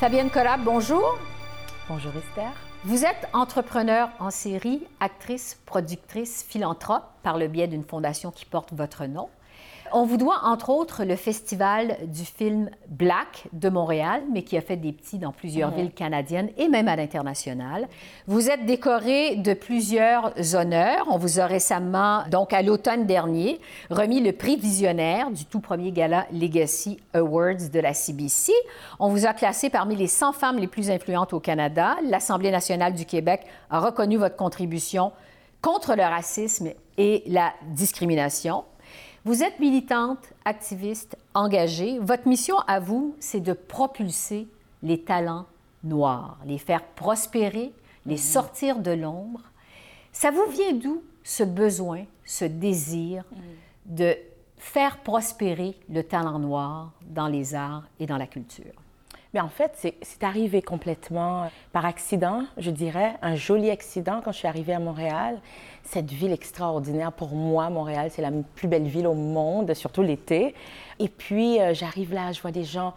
Fabienne Collab, bonjour. Bonjour Esther. Vous êtes entrepreneur en série, actrice, productrice, philanthrope par le biais d'une fondation qui porte votre nom. On vous doit entre autres le festival du film Black de Montréal, mais qui a fait des petits dans plusieurs villes canadiennes et même à l'international. Vous êtes décoré de plusieurs honneurs. On vous a récemment, donc à l'automne dernier, remis le prix visionnaire du tout premier gala Legacy Awards de la CBC. On vous a classé parmi les 100 femmes les plus influentes au Canada. L'Assemblée nationale du Québec a reconnu votre contribution contre le racisme et la discrimination. Vous êtes militante, activiste, engagée. Votre mission à vous, c'est de propulser les talents noirs, les faire prospérer, les sortir de l'ombre. Ça vous vient d'où ce besoin, ce désir de faire prospérer le talent noir dans les arts et dans la culture? Mais en fait, c'est arrivé complètement par accident, je dirais, un joli accident quand je suis arrivée à Montréal. Cette ville extraordinaire, pour moi, Montréal, c'est la plus belle ville au monde, surtout l'été. Et puis, euh, j'arrive là, je vois des gens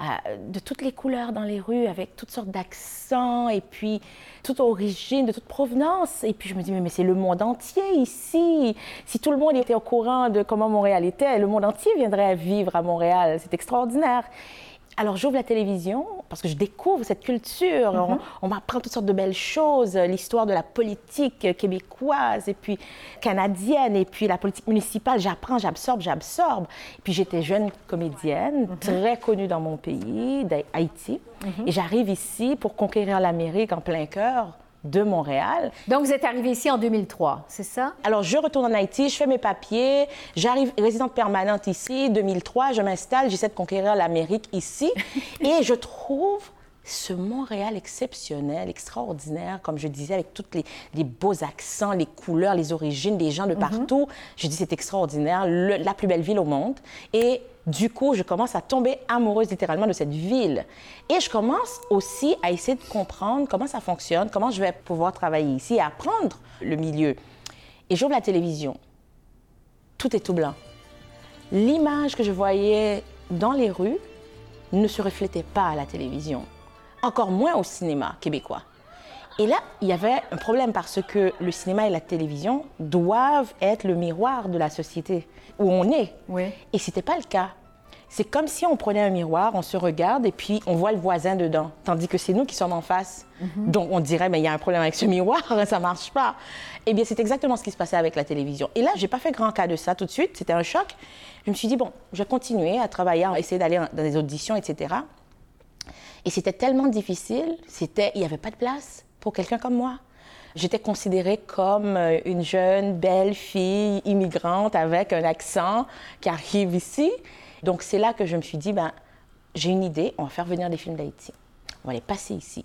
euh, de toutes les couleurs dans les rues, avec toutes sortes d'accents, et puis toute origine, de toute provenance. Et puis je me dis, mais, mais c'est le monde entier ici. Si tout le monde était au courant de comment Montréal était, le monde entier viendrait vivre à Montréal. C'est extraordinaire. Alors j'ouvre la télévision parce que je découvre cette culture. Mhm. On, m'apprend toutes sortes de belles choses, l'histoire de la politique québécoise et puis canadienne et puis la politique municipale. J'apprends, j'absorbe, j'absorbe. Et puis j'étais jeune comédienne, mhm. très connue dans mon pays, d'Haïti. Mhm. Et j'arrive ici pour conquérir l'Amérique en plein cœur de Montréal. Donc, vous êtes arrivée ici en 2003, c'est ça? Alors, je retourne en Haïti, je fais mes papiers, j'arrive résidente permanente ici, 2003, je m'installe, j'essaie de conquérir l'Amérique ici, et je trouve ce Montréal exceptionnel, extraordinaire, comme je disais, avec tous les, beaux accents, les couleurs, les origines des gens de mhm. partout. Je dis, c'est extraordinaire, la plus belle ville au monde. Et du coup, je commence à tomber amoureuse littéralement de cette ville. Et je commence aussi à essayer de comprendre comment ça fonctionne, comment je vais pouvoir travailler ici et apprendre le milieu. Et j'ouvre la télévision. Tout est tout blanc. L'image que je voyais dans les rues ne se reflétait pas à la télévision, encore moins au cinéma québécois. Et là, il y avait un problème parce que le cinéma et la télévision doivent être le miroir de la société où on est. Oui. Et ce n'était pas le cas. C'est comme si on prenait un miroir, on se regarde et puis on voit le voisin dedans, tandis que c'est nous qui sommes en face. Mhm. Donc on dirait, mais il y a un problème avec ce miroir, ça marche pas. Eh bien, c'est exactement ce qui se passait avec la télévision. Et là, j'ai pas fait grand cas de ça tout de suite, c'était un choc. Je me suis dit, bon, je vais continuer à travailler, à essayer d'aller dans des auditions, etc. Et c'était tellement difficile, c'était, il n'y avait pas de place pour quelqu'un comme moi. J'étais considérée comme euh, une jeune, belle fille immigrante avec un accent qui arrive ici. Donc c'est là que je me suis dit, ben, j'ai une idée, on va faire venir des films d'Haïti. On va les passer ici.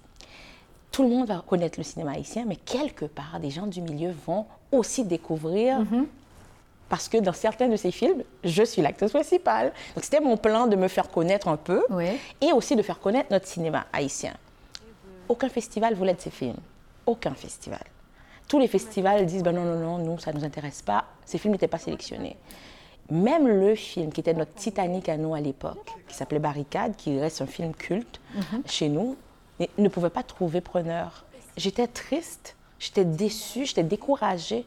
Tout le monde va connaître le cinéma haïtien, mais quelque part, des gens du milieu vont aussi découvrir mm-hmm. parce que dans certains de ces films, je suis l'actrice principale. Donc c'était mon plan de me faire connaître un peu et aussi de faire connaître notre cinéma haïtien. Aucun festival voulait de ces films. Aucun festival. Tous les festivals disent ben non, non, non, nous, ça ne nous intéresse pas. Ces films n'étaient pas sélectionnés. Même le film qui était notre Titanic à nous à l'époque, qui s'appelait Barricade, qui reste un film culte mhm. chez nous, ne pouvait pas trouver preneur. J'étais triste, j'étais déçue, j'étais découragée,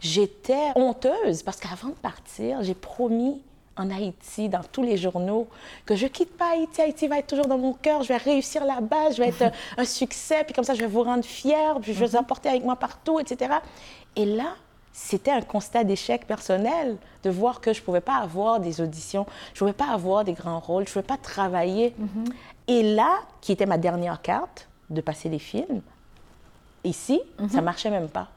j'étais honteuse parce qu'avant de partir, j'ai promis en Haïti, dans tous les journaux, que je quitte pas Haïti. Haïti va être toujours dans mon cœur. Je vais réussir là-bas. Je vais être un succès. Puis comme ça, je vais vous rendre fiers. Puis je vais vous mhm. emporter avec moi partout, etc. Et là, c'était un constat d'échec personnel de voir que je ne pouvais pas avoir des auditions, je ne pouvais pas avoir des grands rôles, je ne pouvais pas travailler. Mhm. Et là, qui était ma dernière carte de passer les films, ici, ça ne mhm. marchait même pas.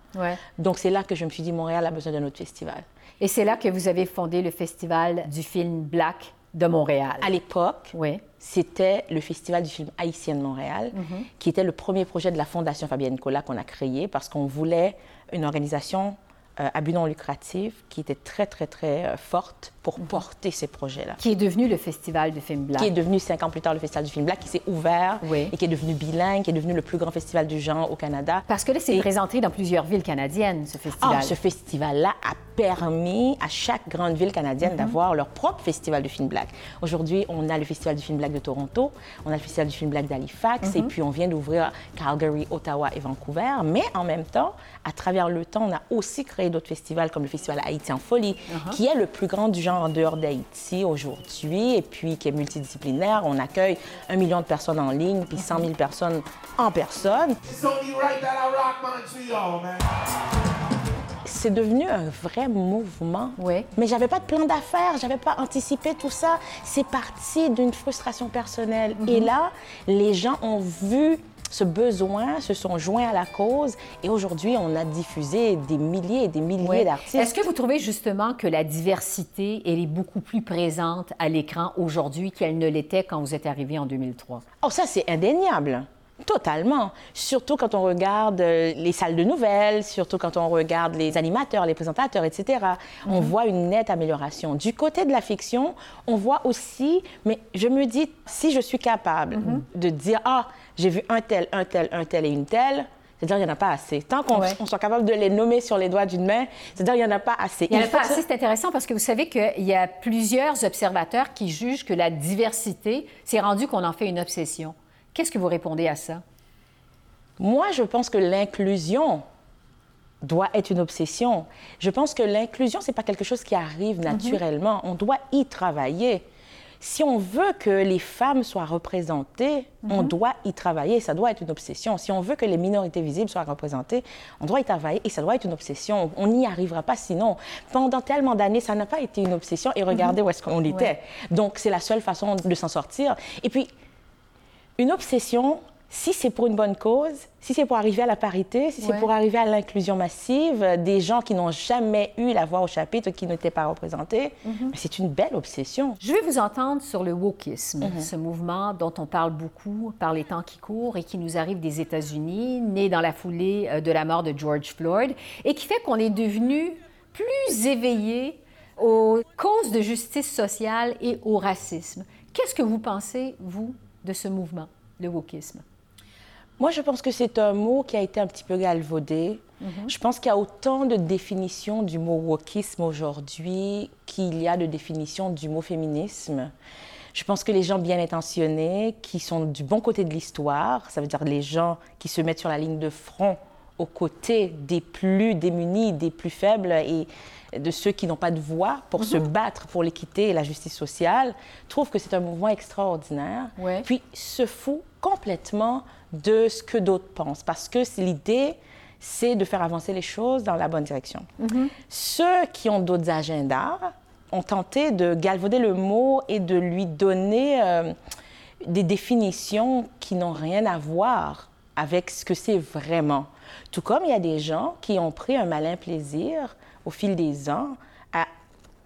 Donc c'est là que je me suis dit, Montréal a besoin d'un autre festival. Et c'est là que vous avez fondé le festival du film Black de Montréal. À l'époque, oui. c'était le Festival du film haïtien de Montréal, mhm. qui était le premier projet de la Fondation Fabienne Nicolas qu'on a créé parce qu'on voulait une organisation euh, à but non lucratif qui était très, très, très euh, forte pour Mhm. porter ces projets-là. Qui est devenu le Festival de film black. Qui est devenu cinq ans plus tard le Festival du film black, qui s'est ouvert Oui. et qui est devenu bilingue, qui est devenu le plus grand festival du genre au Canada. Parce que là, c'est Et- présenté dans plusieurs villes canadiennes, ce festival. Ah, ce festival-là a permis à chaque grande ville canadienne d'avoir leur propre festival du film black. Aujourd'hui, on a le festival du film black de Toronto, on a le festival du film black d'Halifax, et puis on vient d'ouvrir Calgary, Ottawa et Vancouver. Mais en même temps, à travers le temps, on a aussi créé d'autres festivals comme le festival Haïti en folie, qui est le plus grand du genre en dehors d'Haïti aujourd'hui, et puis qui est multidisciplinaire. On accueille un million de personnes en ligne, puis 100 000 personnes en personne. It's only right that I rock Montreal, man. c'est devenu un vrai mouvement. Oui. Mais j'avais pas de plan d'affaires, j'avais pas anticipé tout ça. C'est parti d'une frustration personnelle. Et là, les gens ont vu ce besoin, se sont joints à la cause et aujourd'hui, on a diffusé des milliers et des milliers Oui. d'artistes. Est-ce que vous trouvez justement que la diversité, elle est beaucoup plus présente à l'écran aujourd'hui qu'elle ne l'était quand vous êtes arrivé en 2003? Oh, ça, c'est indéniable. Totalement. Surtout quand on regarde euh, les salles de nouvelles, surtout quand on regarde les animateurs, les présentateurs, etc. On voit une nette amélioration. Du côté de la fiction, on voit aussi, mais je me dis, si je suis capable de dire, ah, j'ai vu un tel, un tel, un tel et une telle, c'est-à-dire qu'il n'y en a pas assez. Tant qu'on Ouais. on soit capable de les nommer sur les doigts d'une main, c'est-à-dire qu'il n'y en a pas assez. Il y en a pas assez, c'est intéressant parce que vous savez qu'il y a plusieurs observateurs qui jugent que la diversité, c'est rendu qu'on en fait une obsession. Qu'est-ce que vous répondez à ça? Moi, je pense que l'inclusion doit être une obsession. Je pense que l'inclusion, c'est pas quelque chose qui arrive naturellement. On doit y travailler. Si on veut que les femmes soient représentées, on doit y travailler. Ça doit être une obsession. Si on veut que les minorités visibles soient représentées, on doit y travailler et ça doit être une obsession. On n'y arrivera pas sinon. Pendant tellement d'années, ça n'a pas été une obsession et regardez où est-ce qu'on était. Donc, c'est la seule façon de s'en sortir. Et puis, une obsession, si c'est pour une bonne cause, si c'est pour arriver à la parité, si c'est pour arriver à l'inclusion massive, euh, des gens qui n'ont jamais eu la voix au chapitre, qui n'étaient pas représentés, Mhm. c'est une belle obsession. Je vais vous entendre sur le wokisme, ce mouvement dont on parle beaucoup par les temps qui courent et qui nous arrive des États-Unis, né dans la foulée euh, de la mort de George Floyd, et qui fait qu'on est devenu plus éveillé aux causes de justice sociale et au racisme. Qu'est-ce que vous pensez, vous, de ce mouvement, le wokisme? Moi, je pense que c'est un mot qui a été un petit peu galvaudé. Je pense qu'il y a autant de définitions du mot wokisme aujourd'hui qu'il y a de définitions du mot féminisme. Je pense que les gens bien intentionnés, qui sont du bon côté de l'histoire, ça veut dire les gens qui se mettent sur la ligne de front aux côtés des plus démunis, des plus faibles et de ceux qui n'ont pas de voix pour se battre pour l'équité et la justice sociale, trouvent que c'est un mouvement extraordinaire. Ouais. Puis se fout complètement de ce que d'autres pensent, parce que l'idée, c'est de faire avancer les choses dans la bonne direction. Ceux qui ont d'autres agendas ont tenté de galvauder le mot et de lui donner euh, des définitions qui n'ont rien à voir avec ce que c'est vraiment. Tout comme il y a des gens qui ont pris un malin plaisir au fil des ans à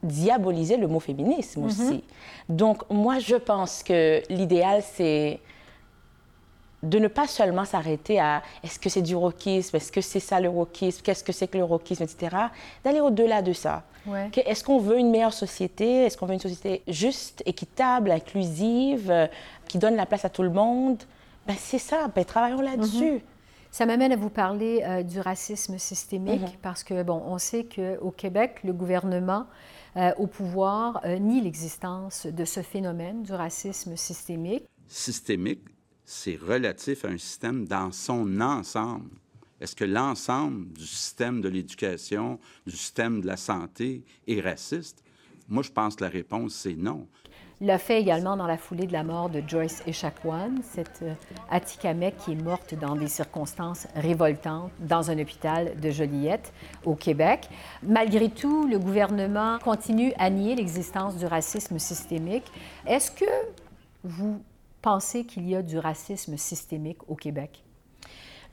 diaboliser le mot féminisme aussi. Donc moi, je pense que l'idéal, c'est de ne pas seulement s'arrêter à est-ce que c'est du rockisme, est-ce que c'est ça le rockisme, qu'est-ce que c'est que le rockisme, etc. D'aller au-delà de ça. Ouais. Est-ce qu'on veut une meilleure société? Est-ce qu'on veut une société juste, équitable, inclusive, euh, qui donne la place à tout le monde? Ben, c'est ça, ben, travaillons là-dessus. Ça m'amène à vous parler euh, du racisme systémique Mhm. parce que, bon, on sait qu'au Québec, le gouvernement euh, au pouvoir euh, nie l'existence de ce phénomène du racisme systémique. systémique, c'est relatif à un système dans son ensemble. Est-ce que l'ensemble du système de l'éducation, du système de la santé est raciste? Moi, je pense que la réponse, c'est non. l'a fait également dans la foulée de la mort de Joyce Echaquan, cette euh, Atikamekw qui est morte dans des circonstances révoltantes dans un hôpital de Joliette, au Québec. Malgré tout, le gouvernement continue à nier l'existence du racisme systémique. Est-ce que vous pensez qu'il y a du racisme systémique au Québec?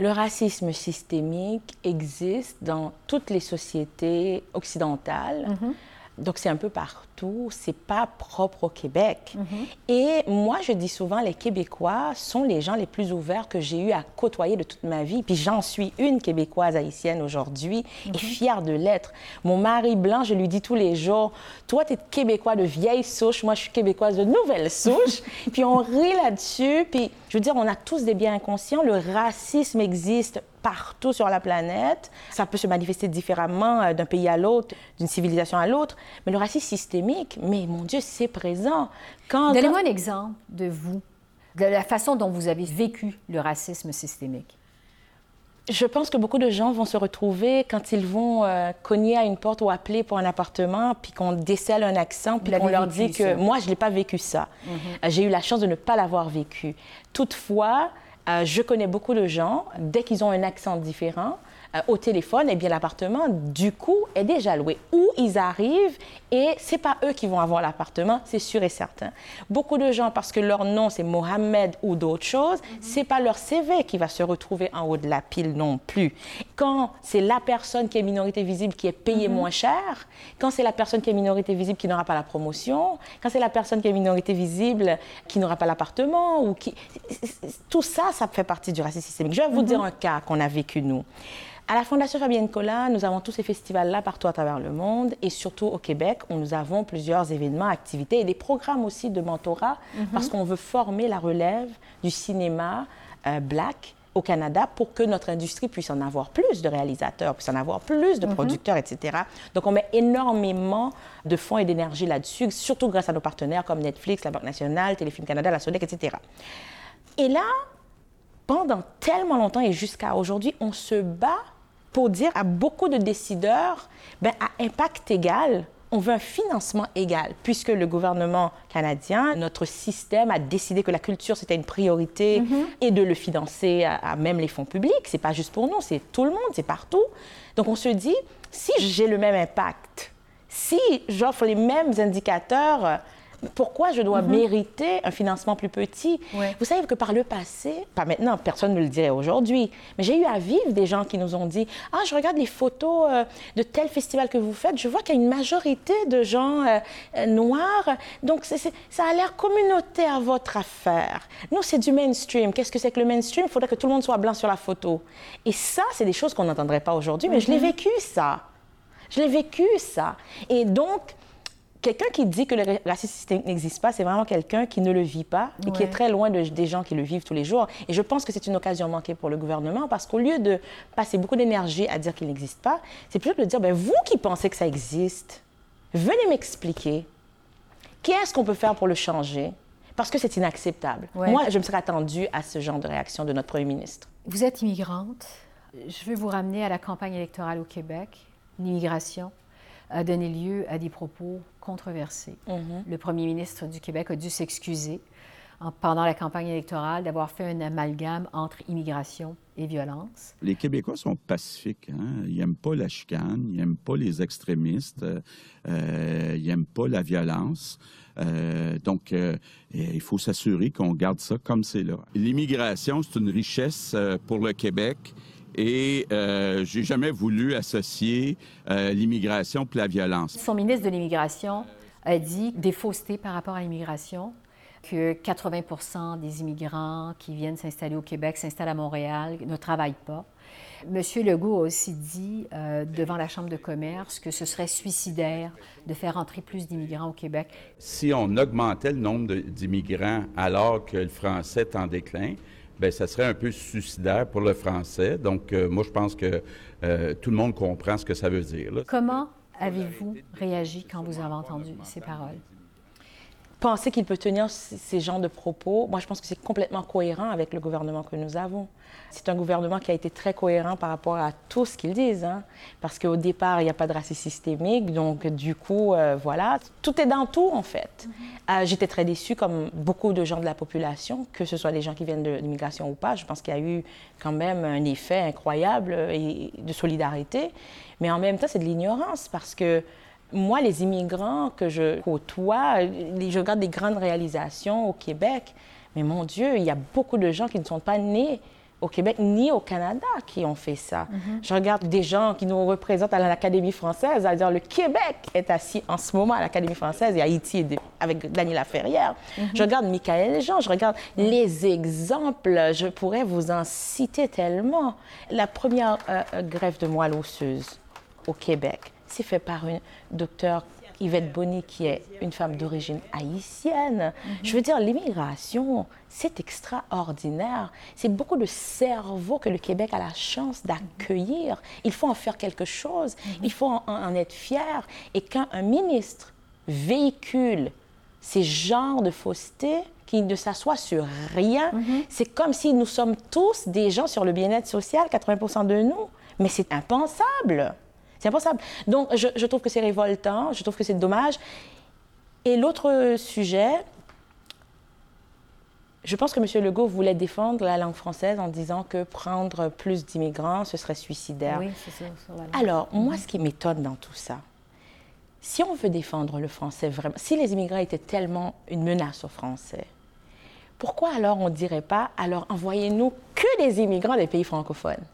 Le racisme systémique existe dans toutes les sociétés occidentales. Donc, c'est un peu partout. C'est pas propre au Québec. Et moi, je dis souvent, les Québécois sont les gens les plus ouverts que j'ai eu à côtoyer de toute ma vie. Puis j'en suis une Québécoise haïtienne aujourd'hui et fière de l'être. Mon mari blanc, je lui dis tous les jours, toi, tu es Québécois de vieille souche, moi, je suis Québécoise de nouvelle souche. puis on rit là-dessus. Puis, je veux dire, on a tous des biens inconscients. Le racisme existe partout sur la planète. Ça peut se manifester différemment euh, d'un pays à l'autre, d'une civilisation à l'autre. Mais le racisme systémique, mais mon Dieu, c'est présent. Quand, Donnez-moi un exemple de vous, de la façon dont vous avez vécu le racisme systémique. Je pense que beaucoup de gens vont se retrouver quand ils vont euh, cogner à une porte ou appeler pour un appartement, puis qu'on décèle un accent, puis qu'on leur dit que ça. moi, je n'ai pas vécu ça. Euh, J'ai eu la chance de ne pas l'avoir vécu. Toutefois, euh, je connais beaucoup de gens, dès qu'ils ont un accent différent, euh, au téléphone, eh bien, l'appartement, du coup, est déjà loué. Ou ils arrivent et c'est pas eux qui vont avoir l'appartement, c'est sûr et certain. Beaucoup de gens, parce que leur nom, c'est Mohamed ou d'autres choses, c'est pas leur CV qui va se retrouver en haut de la pile non plus. Quand c'est la personne qui est minorité visible qui est payée moins cher, quand c'est la personne qui est minorité visible qui n'aura pas la promotion, quand c'est la personne qui est minorité visible qui n'aura pas l'appartement, ou qui... Tout ça, ça fait partie du racisme systémique. Je vais vous dire un cas qu'on a vécu, nous. À la Fondation Fabienne Cola, nous avons tous ces festivals-là partout à travers le monde et surtout au Québec où nous avons plusieurs événements, activités et des programmes aussi de mentorat parce qu'on veut former la relève du cinéma euh, black au Canada pour que notre industrie puisse en avoir plus de réalisateurs, puisse en avoir plus de producteurs, etc. Donc, on met énormément de fonds et d'énergie là-dessus, surtout grâce à nos partenaires comme Netflix, la Banque nationale, Téléfilm Canada, la Sodec, etc. Et là, pendant tellement longtemps et jusqu'à aujourd'hui, on se bat pour dire à beaucoup de décideurs, ben, à impact égal, on veut un financement égal, puisque le gouvernement canadien, notre système a décidé que la culture, c'était une priorité et de le financer à, à même les fonds publics. C'est pas juste pour nous, c'est tout le monde, c'est partout. Donc on se dit, si j'ai le même impact, si j'offre les mêmes indicateurs, pourquoi je dois mériter un financement plus petit? Ouais. Vous savez que par le passé, pas maintenant, personne ne le dirait aujourd'hui, mais j'ai eu à vivre des gens qui nous ont dit Ah, je regarde les photos euh, de tel festival que vous faites, je vois qu'il y a une majorité de gens euh, euh, noirs, donc ça a l'air communautaire votre affaire. Nous, c'est du mainstream. Qu'est-ce que c'est que le mainstream? Il faudrait que tout le monde soit blanc sur la photo. Et ça, c'est des choses qu'on n'entendrait pas aujourd'hui, mais je l'ai vécu, ça. Je l'ai vécu, ça. Et donc, quelqu'un qui dit que le ra- racisme systémique n'existe pas, c'est vraiment quelqu'un qui ne le vit pas et qui est très loin de- des gens qui le vivent tous les jours. Et je pense que c'est une occasion manquée pour le gouvernement parce qu'au lieu de passer beaucoup d'énergie à dire qu'il n'existe pas, c'est plutôt de dire, ben, vous qui pensez que ça existe, venez m'expliquer. Qu'est-ce qu'on peut faire pour le changer? Parce que c'est inacceptable. Ouais. Moi, je me serais attendue à ce genre de réaction de notre premier ministre. Vous êtes immigrante. Je veux vous ramener à la campagne électorale au Québec. L'immigration a donné lieu à des propos controversés. Le premier ministre du Québec a dû s'excuser en- pendant la campagne électorale d'avoir fait un amalgame entre immigration et violence. Les Québécois sont pacifiques. hein. Ils n'aiment pas la chicane, ils n'aiment pas les extrémistes, euh, ils n'aiment pas la violence. Euh, donc, euh, il faut s'assurer qu'on garde ça comme c'est là. L'immigration, c'est une richesse pour le Québec. Et euh, j'ai jamais voulu associer euh, l'immigration et la violence. Son ministre de l'Immigration a dit des faussetés par rapport à l'immigration, que 80% des immigrants qui viennent s'installer au Québec, s'installent à Montréal, ne travaillent pas. Monsieur Legault a aussi dit euh, devant la Chambre de commerce que ce serait suicidaire de faire entrer plus d'immigrants au Québec. Si on augmentait le nombre d'immigrants alors que le français est en déclin, ben ça serait un peu suicidaire pour le français. Donc, euh, moi, je pense que euh, tout le monde comprend ce que ça veut dire. Comment avez-vous réagi quand vous avez entendu ces paroles? Penser qu'il peut tenir ces genres de propos, moi je pense que c'est complètement cohérent avec le gouvernement que nous avons. C'est un gouvernement qui a été très cohérent par rapport à tout ce qu'ils disent, hein. parce qu'au départ, il n'y a pas de racisme systémique, donc du coup, euh, voilà, tout est dans tout en fait. Euh, J'étais très déçue, comme beaucoup de gens de la population, que ce soit des gens qui viennent de l'immigration ou pas. Je pense qu'il y a eu quand même un effet incroyable et de solidarité, mais en même temps, c'est de l'ignorance, parce que moi, les immigrants que je côtoie, je regarde des grandes réalisations au Québec, mais mon Dieu, il y a beaucoup de gens qui ne sont pas nés au Québec ni au Canada qui ont fait ça. Je regarde des gens qui nous représentent à l'Académie française, c'est-à-dire le Québec est assis en ce moment à l'Académie française et Haïti avec Daniela Ferrière. Je regarde Michael Jean, je regarde les exemples, je pourrais vous en citer tellement. La première euh, euh, greffe de moelle osseuse au Québec, c'est fait par une docteure Yvette Bonny, qui est une femme d'origine haïtienne. Je veux dire, l'immigration, c'est extraordinaire. C'est beaucoup de cerveaux que le Québec a la chance d'accueillir. Il faut en faire quelque chose. Il faut en, en être fier. Et quand un ministre véhicule ces genres de fausseté, qui ne s'assoit sur rien, c'est comme si nous sommes tous des gens sur le bien-être social, 80% de nous. Mais c'est impensable. C'est impensable. Donc, je, je trouve que c'est révoltant, je trouve que c'est dommage. Et l'autre sujet, je pense que M. Legault voulait défendre la langue française en disant que prendre plus d'immigrants, ce serait suicidaire. Oui, c'est. Alors, moi, ce qui m'étonne dans tout ça, si on veut défendre le français vraiment, si les immigrants étaient tellement une menace aux Français, pourquoi alors on ne dirait pas, alors envoyez-nous que des immigrants des pays francophones?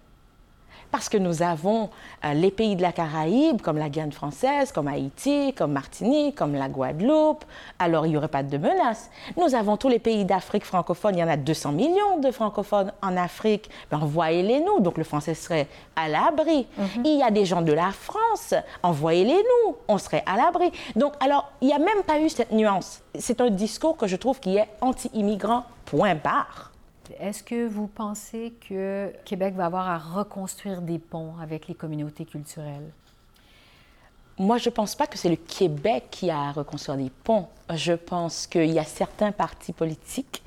Parce que nous avons euh, les pays de la Caraïbe, comme la Guyane française, comme Haïti, comme Martinique, comme la Guadeloupe. Alors, il n'y aurait pas de menace. Nous avons tous les pays d'Afrique francophone. Il y en a 200 millions de francophones en Afrique. Ben, envoyez-les nous. Donc, le français serait à l'abri. Il y a des gens de la France. Envoyez-les nous. On serait à l'abri. Donc, alors, il n'y a même pas eu cette nuance. C'est un discours que je trouve qui est anti-immigrant, point barre. Est-ce que vous pensez que Québec va avoir à reconstruire des ponts avec les communautés culturelles? Moi, je ne pense pas que c'est le Québec qui a à reconstruire des ponts. Je pense qu'il y a certains partis politiques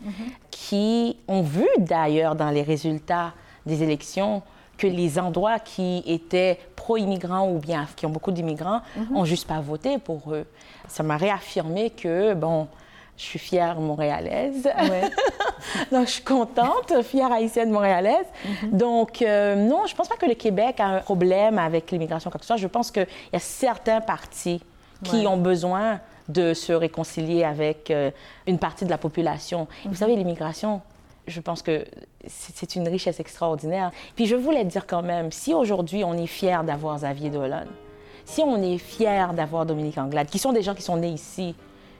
qui ont vu d'ailleurs dans les résultats des élections que les endroits qui étaient pro-immigrants ou bien qui ont beaucoup d'immigrants ont juste pas voté pour eux. Ça m'a réaffirmé que, bon, je suis fière montréalaise. Donc, je suis contente, fière haïtienne montréalaise. Donc, euh, non, je pense pas que le Québec a un problème avec l'immigration, quoi que ce soit. Je pense qu'il y a certains partis qui Ouais. ont besoin de se réconcilier avec euh, une partie de la population. Vous savez, l'immigration, je pense que c'est c'est une richesse extraordinaire. Puis je voulais dire quand même, si aujourd'hui on est fier d'avoir Xavier Dolan, si on est fier d'avoir Dominique Anglade, qui sont des gens qui sont nés ici,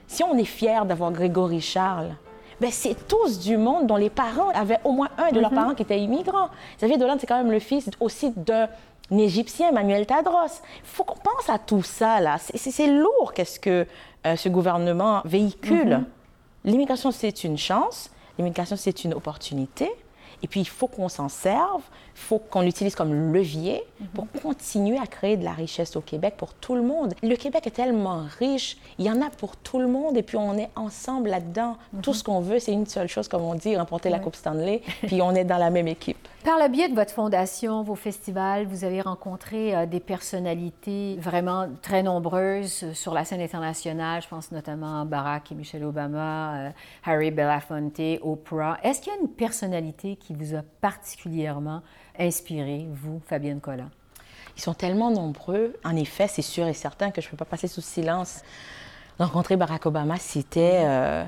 si on est fier d'avoir Grégory Charles, ben c'est tous du monde dont les parents avaient au moins un de leurs parents qui était immigrant. Xavier Dolan, c'est quand même le fils aussi d'un Égyptien, Manuel Tadros. Il faut qu'on pense à tout ça, là. C'est- lourd, qu'est-ce que euh, ce gouvernement véhicule. L'immigration, c'est une chance. L'immigration, c'est une opportunité. Et puis, il faut qu'on s'en serve, il faut qu'on l'utilise comme levier pour continuer à créer de la richesse au Québec pour tout le monde. Le Québec est tellement riche, il y en a pour tout le monde, et puis on est ensemble là-dedans. Tout ce qu'on veut, c'est une seule chose, comme on dit, remporter la Coupe Stanley, puis on est dans la même équipe. Par le biais de votre fondation, vos festivals, vous avez rencontré euh, des personnalités vraiment très nombreuses euh, sur la scène internationale. Je pense notamment à Barack et Michelle Obama, euh, Harry Belafonte, Oprah. Est-ce qu'il y a une personnalité qui vous a particulièrement inspiré, vous, Fabienne Collat? Ils sont tellement nombreux. En effet, c'est sûr et certain que je ne peux pas passer sous silence. Rencontrer Barack Obama, c'était...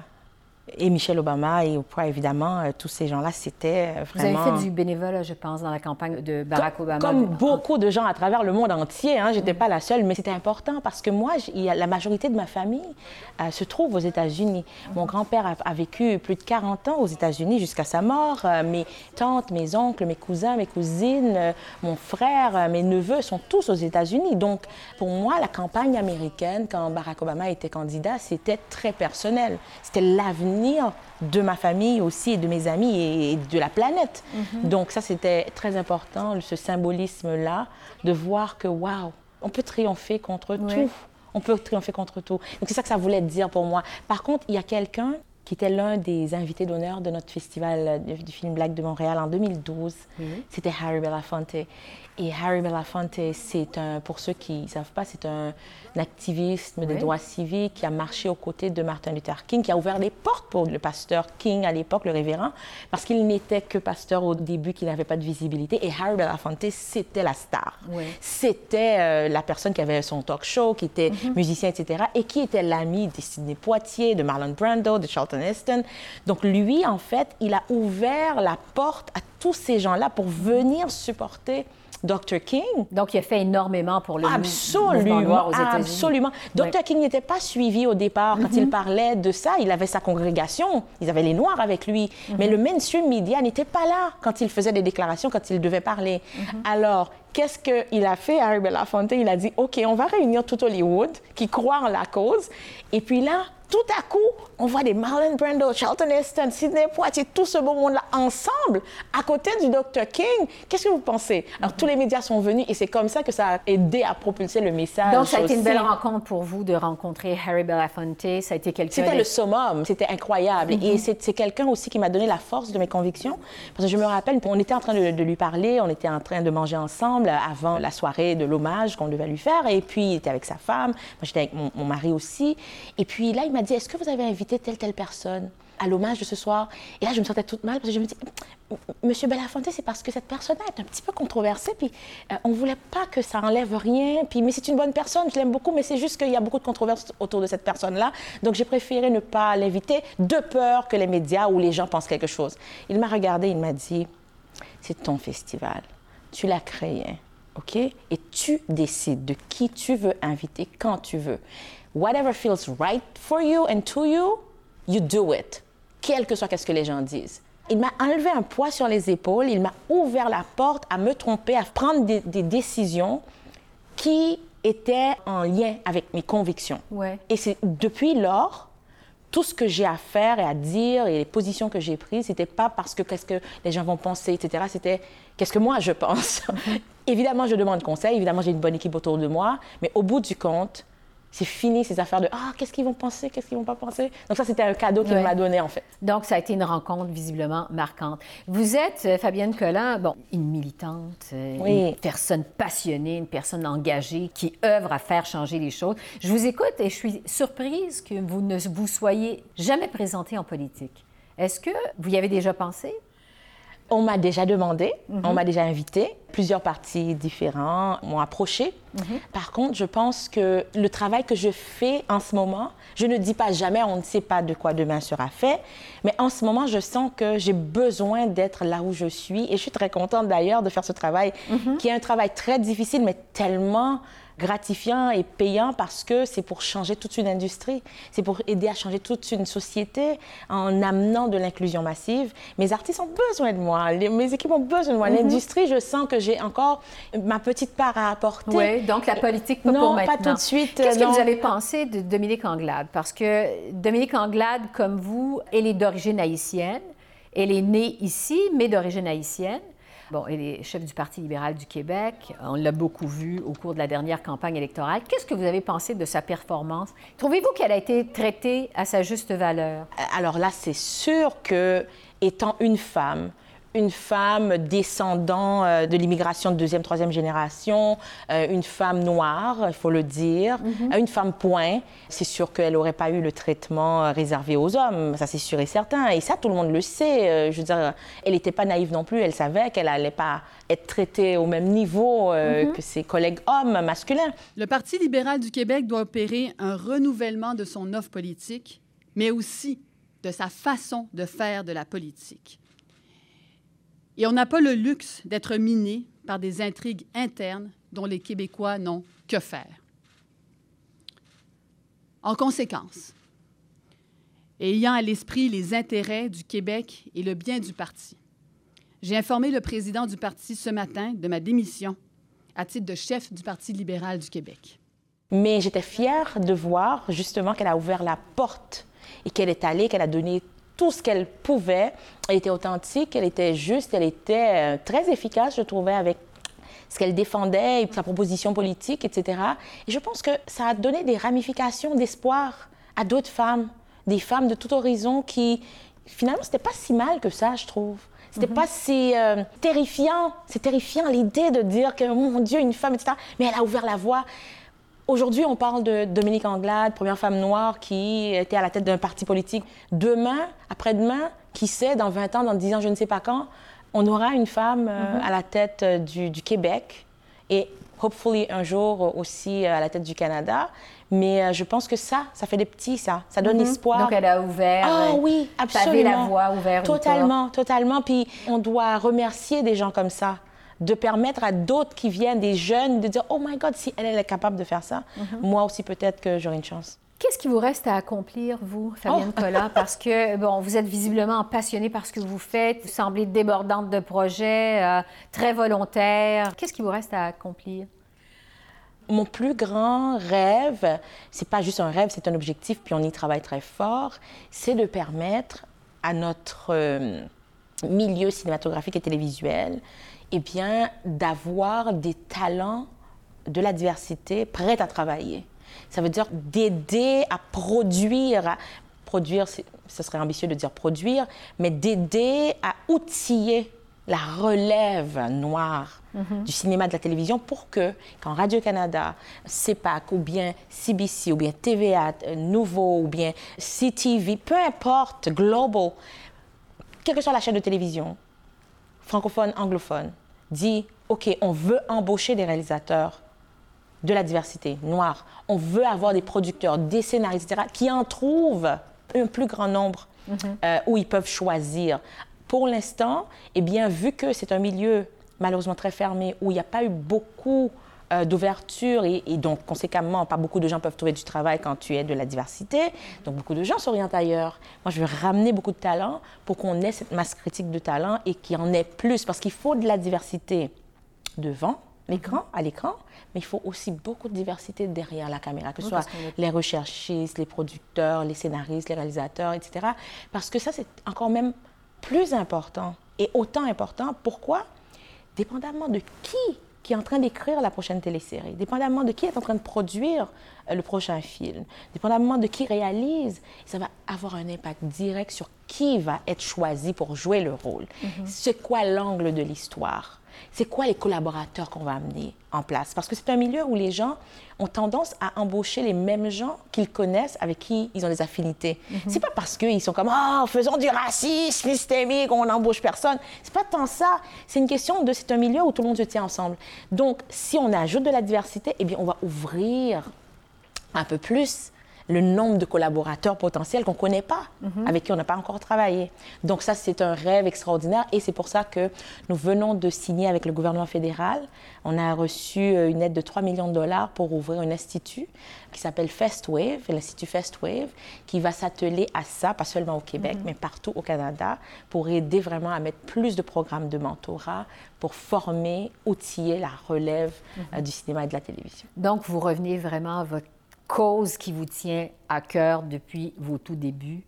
et Michelle Obama et Oprah, évidemment, euh, tous ces gens-là, c'était euh, Vous avez vraiment... fait du bénévolat, je pense, dans la campagne de Barack Obama. Comme beaucoup de gens à travers le monde entier, hein, j'étais pas la seule, mais c'était important parce que moi, la majorité de ma famille euh, se trouve aux États-Unis. Mon grand-père a, a vécu plus de 40 ans aux États-Unis jusqu'à sa mort. Euh, mes tantes, mes oncles, mes cousins, mes cousines, mon frère, mes neveux sont tous aux États-Unis. Donc, pour moi, la campagne américaine, quand Barack Obama était candidat, c'était très personnel. C'était l'avenir de ma famille aussi, et de mes amis et, de la planète. Donc ça, c'était très important, ce symbolisme-là, de voir que, waouh, on peut triompher contre tout. On peut triompher contre tout. Donc c'est ça que ça voulait dire pour moi. Par contre, il y a quelqu'un qui était l'un des invités d'honneur de notre festival euh, du, film Black de Montréal en 2012. C'était Harry Belafonte. Et Harry Belafonte, c'est un, pour ceux qui ne savent pas, c'est un, activiste des droits civiques qui a marché aux côtés de Martin Luther King, qui a ouvert les portes pour le pasteur King à l'époque, le révérend, parce qu'il n'était que pasteur au début, qu'il n'avait pas de visibilité. Et Harry Belafonte, c'était la star. Oui. C'était euh, la personne qui avait son talk show, qui était musicien, etc., et qui était l'ami de Sidney Poitier, de Marlon Brando, de Charlton Donc lui, en fait, il a ouvert la porte à tous ces gens-là pour venir supporter Dr. King. Donc, il a fait énormément pour le absolument, noir aux États-Unis. Absolument. Dr. King n'était pas suivi au départ. Quand il parlait de ça, il avait sa congrégation, ils avaient les Noirs avec lui. Mais le mainstream media n'était pas là quand il faisait des déclarations, quand il devait parler. Alors, qu'est-ce qu'il a fait, Harry Belafonte? Il a dit, OK, on va réunir tout Hollywood qui croit en la cause. Et puis là, tout à coup, on voit des Marlon Brando, Charlton Heston, Sidney Poitier, tout ce beau monde-là ensemble, à côté du Dr. King. Qu'est-ce que vous pensez? Alors, tous les médias sont venus et c'est comme ça que ça a aidé à propulser le message. Donc, ça a été une belle rencontre pour vous de rencontrer Harry Belafonte. Ça a été quelqu'un... C'était le summum, c'était incroyable. Et c'est c'est quelqu'un aussi qui m'a donné la force de mes convictions. Parce que je me rappelle, on était en train de, de lui parler, on était en train de manger ensemble avant la soirée de l'hommage qu'on devait lui faire. Et puis, il était avec sa femme, moi j'étais avec mon, mari aussi. Et puis là, il m'a dit, est-ce que vous avez invité telle, telle personne à l'hommage de ce soir? Et là, je me sentais toute mal parce que je me dis, Monsieur Belafonte, c'est parce que cette personne-là est un petit peu controversée, puis euh, on voulait pas que ça enlève rien, puis mais c'est une bonne personne, je l'aime beaucoup, mais c'est juste qu'il y a beaucoup de controverses autour de cette personne-là, donc j'ai préféré ne pas l'inviter de peur que les médias ou les gens pensent quelque chose. Il m'a regardé, il m'a dit, c'est ton festival, tu l'as créé, ok, et tu décides de qui tu veux inviter quand tu veux. Whatever feels right for you and to you, you do it, quel que soit ce que les gens disent. Il m'a enlevé un poids sur les épaules, il m'a ouvert la porte à me tromper, à prendre des, des décisions qui étaient en lien avec mes convictions. Ouais. Et c'est depuis lors, tout ce que j'ai à faire et à dire et les positions que j'ai prises, c'était pas parce que qu'est-ce que les gens vont penser, etc. C'était qu'est-ce que moi je pense. évidemment, je demande conseil, évidemment, j'ai une bonne équipe autour de moi, mais au bout du compte, c'est fini ces affaires de ah qu'est-ce qu'ils vont penser, qu'est-ce qu'ils vont pas penser. Donc ça, c'était un cadeau qu'il Ouais. m'a donné en fait. Donc, ça a été une rencontre visiblement marquante. Vous êtes, euh, Fabienne Collin, bon, une militante, euh, Oui. une personne passionnée, une personne engagée qui œuvre à faire changer les choses. Je vous écoute et je suis surprise que vous ne vous soyez jamais présentée en politique. Est-ce que vous y avez déjà pensé? On m'a déjà demandé, on m'a déjà invité. Plusieurs partis différents m'ont approché. Par contre, je pense que le travail que je fais en ce moment, je ne dis pas jamais, on ne sait pas de quoi demain sera fait, mais en ce moment, je sens que j'ai besoin d'être là où je suis et je suis très contente d'ailleurs de faire ce travail, qui est un travail très difficile, mais tellement gratifiant et payant parce que c'est pour changer toute une industrie, c'est pour aider à changer toute une société en amenant de l'inclusion massive. Mes artistes ont besoin de moi, les- mes équipes ont besoin de moi. L'industrie, je sens que j'ai encore ma petite part à apporter. Oui, donc la politique, pas Non, pour pas tout de suite, Qu'est-ce que vous avez pensé de Dominique Anglade? Parce que Dominique Anglade, comme vous, elle est d'origine haïtienne. Elle est née ici, mais d'origine haïtienne. Bon, elle est chef du Parti libéral du Québec. On l'a beaucoup vu au cours de la dernière campagne électorale. Qu'est-ce que vous avez pensé de sa performance? Trouvez-vous qu'elle a été traitée à sa juste valeur? Alors là, c'est sûr que, étant une femme, une femme descendant euh, de l'immigration de deuxième, troisième génération, euh, une femme noire, il faut le dire, euh, une femme point, c'est sûr qu'elle n'aurait pas eu le traitement réservé aux hommes, ça c'est sûr et certain. Et ça, tout le monde le sait. Euh, je veux dire, elle n'était pas naïve non plus, elle savait qu'elle n'allait pas être traitée au même niveau euh, que ses collègues hommes masculins. Le Parti libéral du Québec doit opérer un renouvellement de son offre politique, mais aussi de sa façon de faire de la politique. Et on n'a pas le luxe d'être miné par des intrigues internes dont les Québécois n'ont que faire. En conséquence, ayant à l'esprit les intérêts du Québec et le bien du parti, j'ai informé le président du parti ce matin de ma démission à titre de chef du Parti libéral du Québec. Mais j'étais fière de voir justement qu'elle a ouvert la porte et qu'elle est allée, qu'elle a donné tout ce qu'elle pouvait. Elle était authentique, elle était juste, elle était euh, très efficace, je trouvais, avec ce qu'elle défendait, et sa proposition politique, etc. Et je pense que ça a donné des ramifications d'espoir à d'autres femmes, des femmes de tout horizon qui, finalement, c'était pas si mal que ça, je trouve. C'était pas si euh, terrifiant. C'est terrifiant l'idée de dire que, oh mon Dieu, une femme, etc. Mais elle a ouvert la voie. Aujourd'hui, on parle de Dominique Anglade, première femme noire qui était à la tête d'un parti politique. Demain, après-demain, qui sait, dans 20 ans, dans 10 ans, je ne sais pas quand, on aura une femme euh, à la tête euh, du, du Québec. Et hopefully un jour aussi à la tête du Canada. Mais euh, je pense que ça, ça fait des petits, ça. Ça donne espoir. Donc, elle a ouvert. Ah euh, oui, absolument. la voie, ouvert une Totalement, totalement. Puis on doit remercier des gens comme ça, de permettre à d'autres qui viennent, des jeunes, de dire Oh my God, si elle, elle est capable de faire ça, moi aussi peut-être que j'aurai une chance. Qu'est-ce qui vous reste à accomplir, vous, Fabienne Oh. Collat? Parce que, bon, vous êtes visiblement passionnée par ce que vous faites, vous semblez débordante de projets, euh, très volontaire. Qu'est-ce qui vous reste à accomplir? Mon plus grand rêve, c'est pas juste un rêve, c'est un objectif, puis on y travaille très fort, c'est de permettre à notre euh, milieu cinématographique et télévisuel, eh bien, d'avoir des talents de la diversité prêts à travailler. Ça veut dire d'aider à produire, à- produire, ce serait ambitieux de dire produire, mais d'aider à outiller la relève noire du cinéma, de la télévision, pour que, quand Radio-Canada, CEPAC, ou bien CBC, ou bien TVA, euh, Nouveau, ou bien CTV, peu importe, Global, quelle que soit la chaîne de télévision, francophone, anglophone, dit OK, on veut embaucher des réalisateurs de la diversité noire. On veut avoir des producteurs, des scénaristes, etc., qui en trouvent un plus grand nombre euh, où ils peuvent choisir. Pour l'instant, eh bien, vu que c'est un milieu malheureusement très fermé, où il n'y a pas eu beaucoup euh, d'ouverture et, et donc, conséquemment, pas beaucoup de gens peuvent trouver du travail quand tu es de la diversité. Donc, beaucoup de gens s'orientent ailleurs. Moi, je veux ramener beaucoup de talents pour qu'on ait cette masse critique de talents et qu'il y en ait plus, parce qu'il faut de la diversité devant l'écran, à l'écran, mais il faut aussi beaucoup de diversité derrière la caméra, que ce soit les recherchistes, les producteurs, les scénaristes, les réalisateurs, etc. Parce que ça, c'est encore même plus important et autant important. Pourquoi? Dépendamment de qui qui est en train d'écrire la prochaine télésérie, dépendamment de qui est en train de produire euh, le prochain film, dépendamment de qui réalise, ça va avoir un impact direct sur qui va être choisi pour jouer le rôle. C'est quoi l'angle de l'histoire? C'est quoi les collaborateurs qu'on va amener en place? Parce que c'est un milieu où les gens ont tendance à embaucher les mêmes gens qu'ils connaissent, avec qui ils ont des affinités. C'est pas parce qu'ils sont comme, ah, faisons du racisme systémique, on n'embauche personne. C'est pas tant ça. C'est une question de, c'est un milieu où tout le monde se tient ensemble. Donc, si on ajoute de la diversité, eh bien, on va ouvrir un peu plus le nombre de collaborateurs potentiels qu'on ne connaît pas, avec qui on n'a pas encore travaillé. Donc ça, c'est un rêve extraordinaire et c'est pour ça que nous venons de signer avec le gouvernement fédéral. On a reçu euh, une aide de 3 millions de dollars pour ouvrir un institut qui s'appelle FestWave, l'Institut FestWave, qui va s'atteler à ça, pas seulement au Québec, mais partout au Canada, pour aider vraiment à mettre plus de programmes de mentorat, pour former, outiller la relève euh, du cinéma et de la télévision. Donc, vous revenez vraiment à votre cause qui vous tient à cœur depuis vos tout débuts.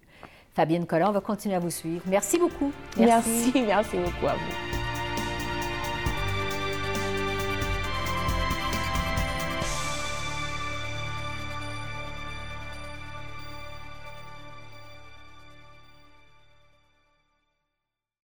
Fabienne Collin, on va continuer à vous suivre. Merci beaucoup. merci, merci beaucoup à vous.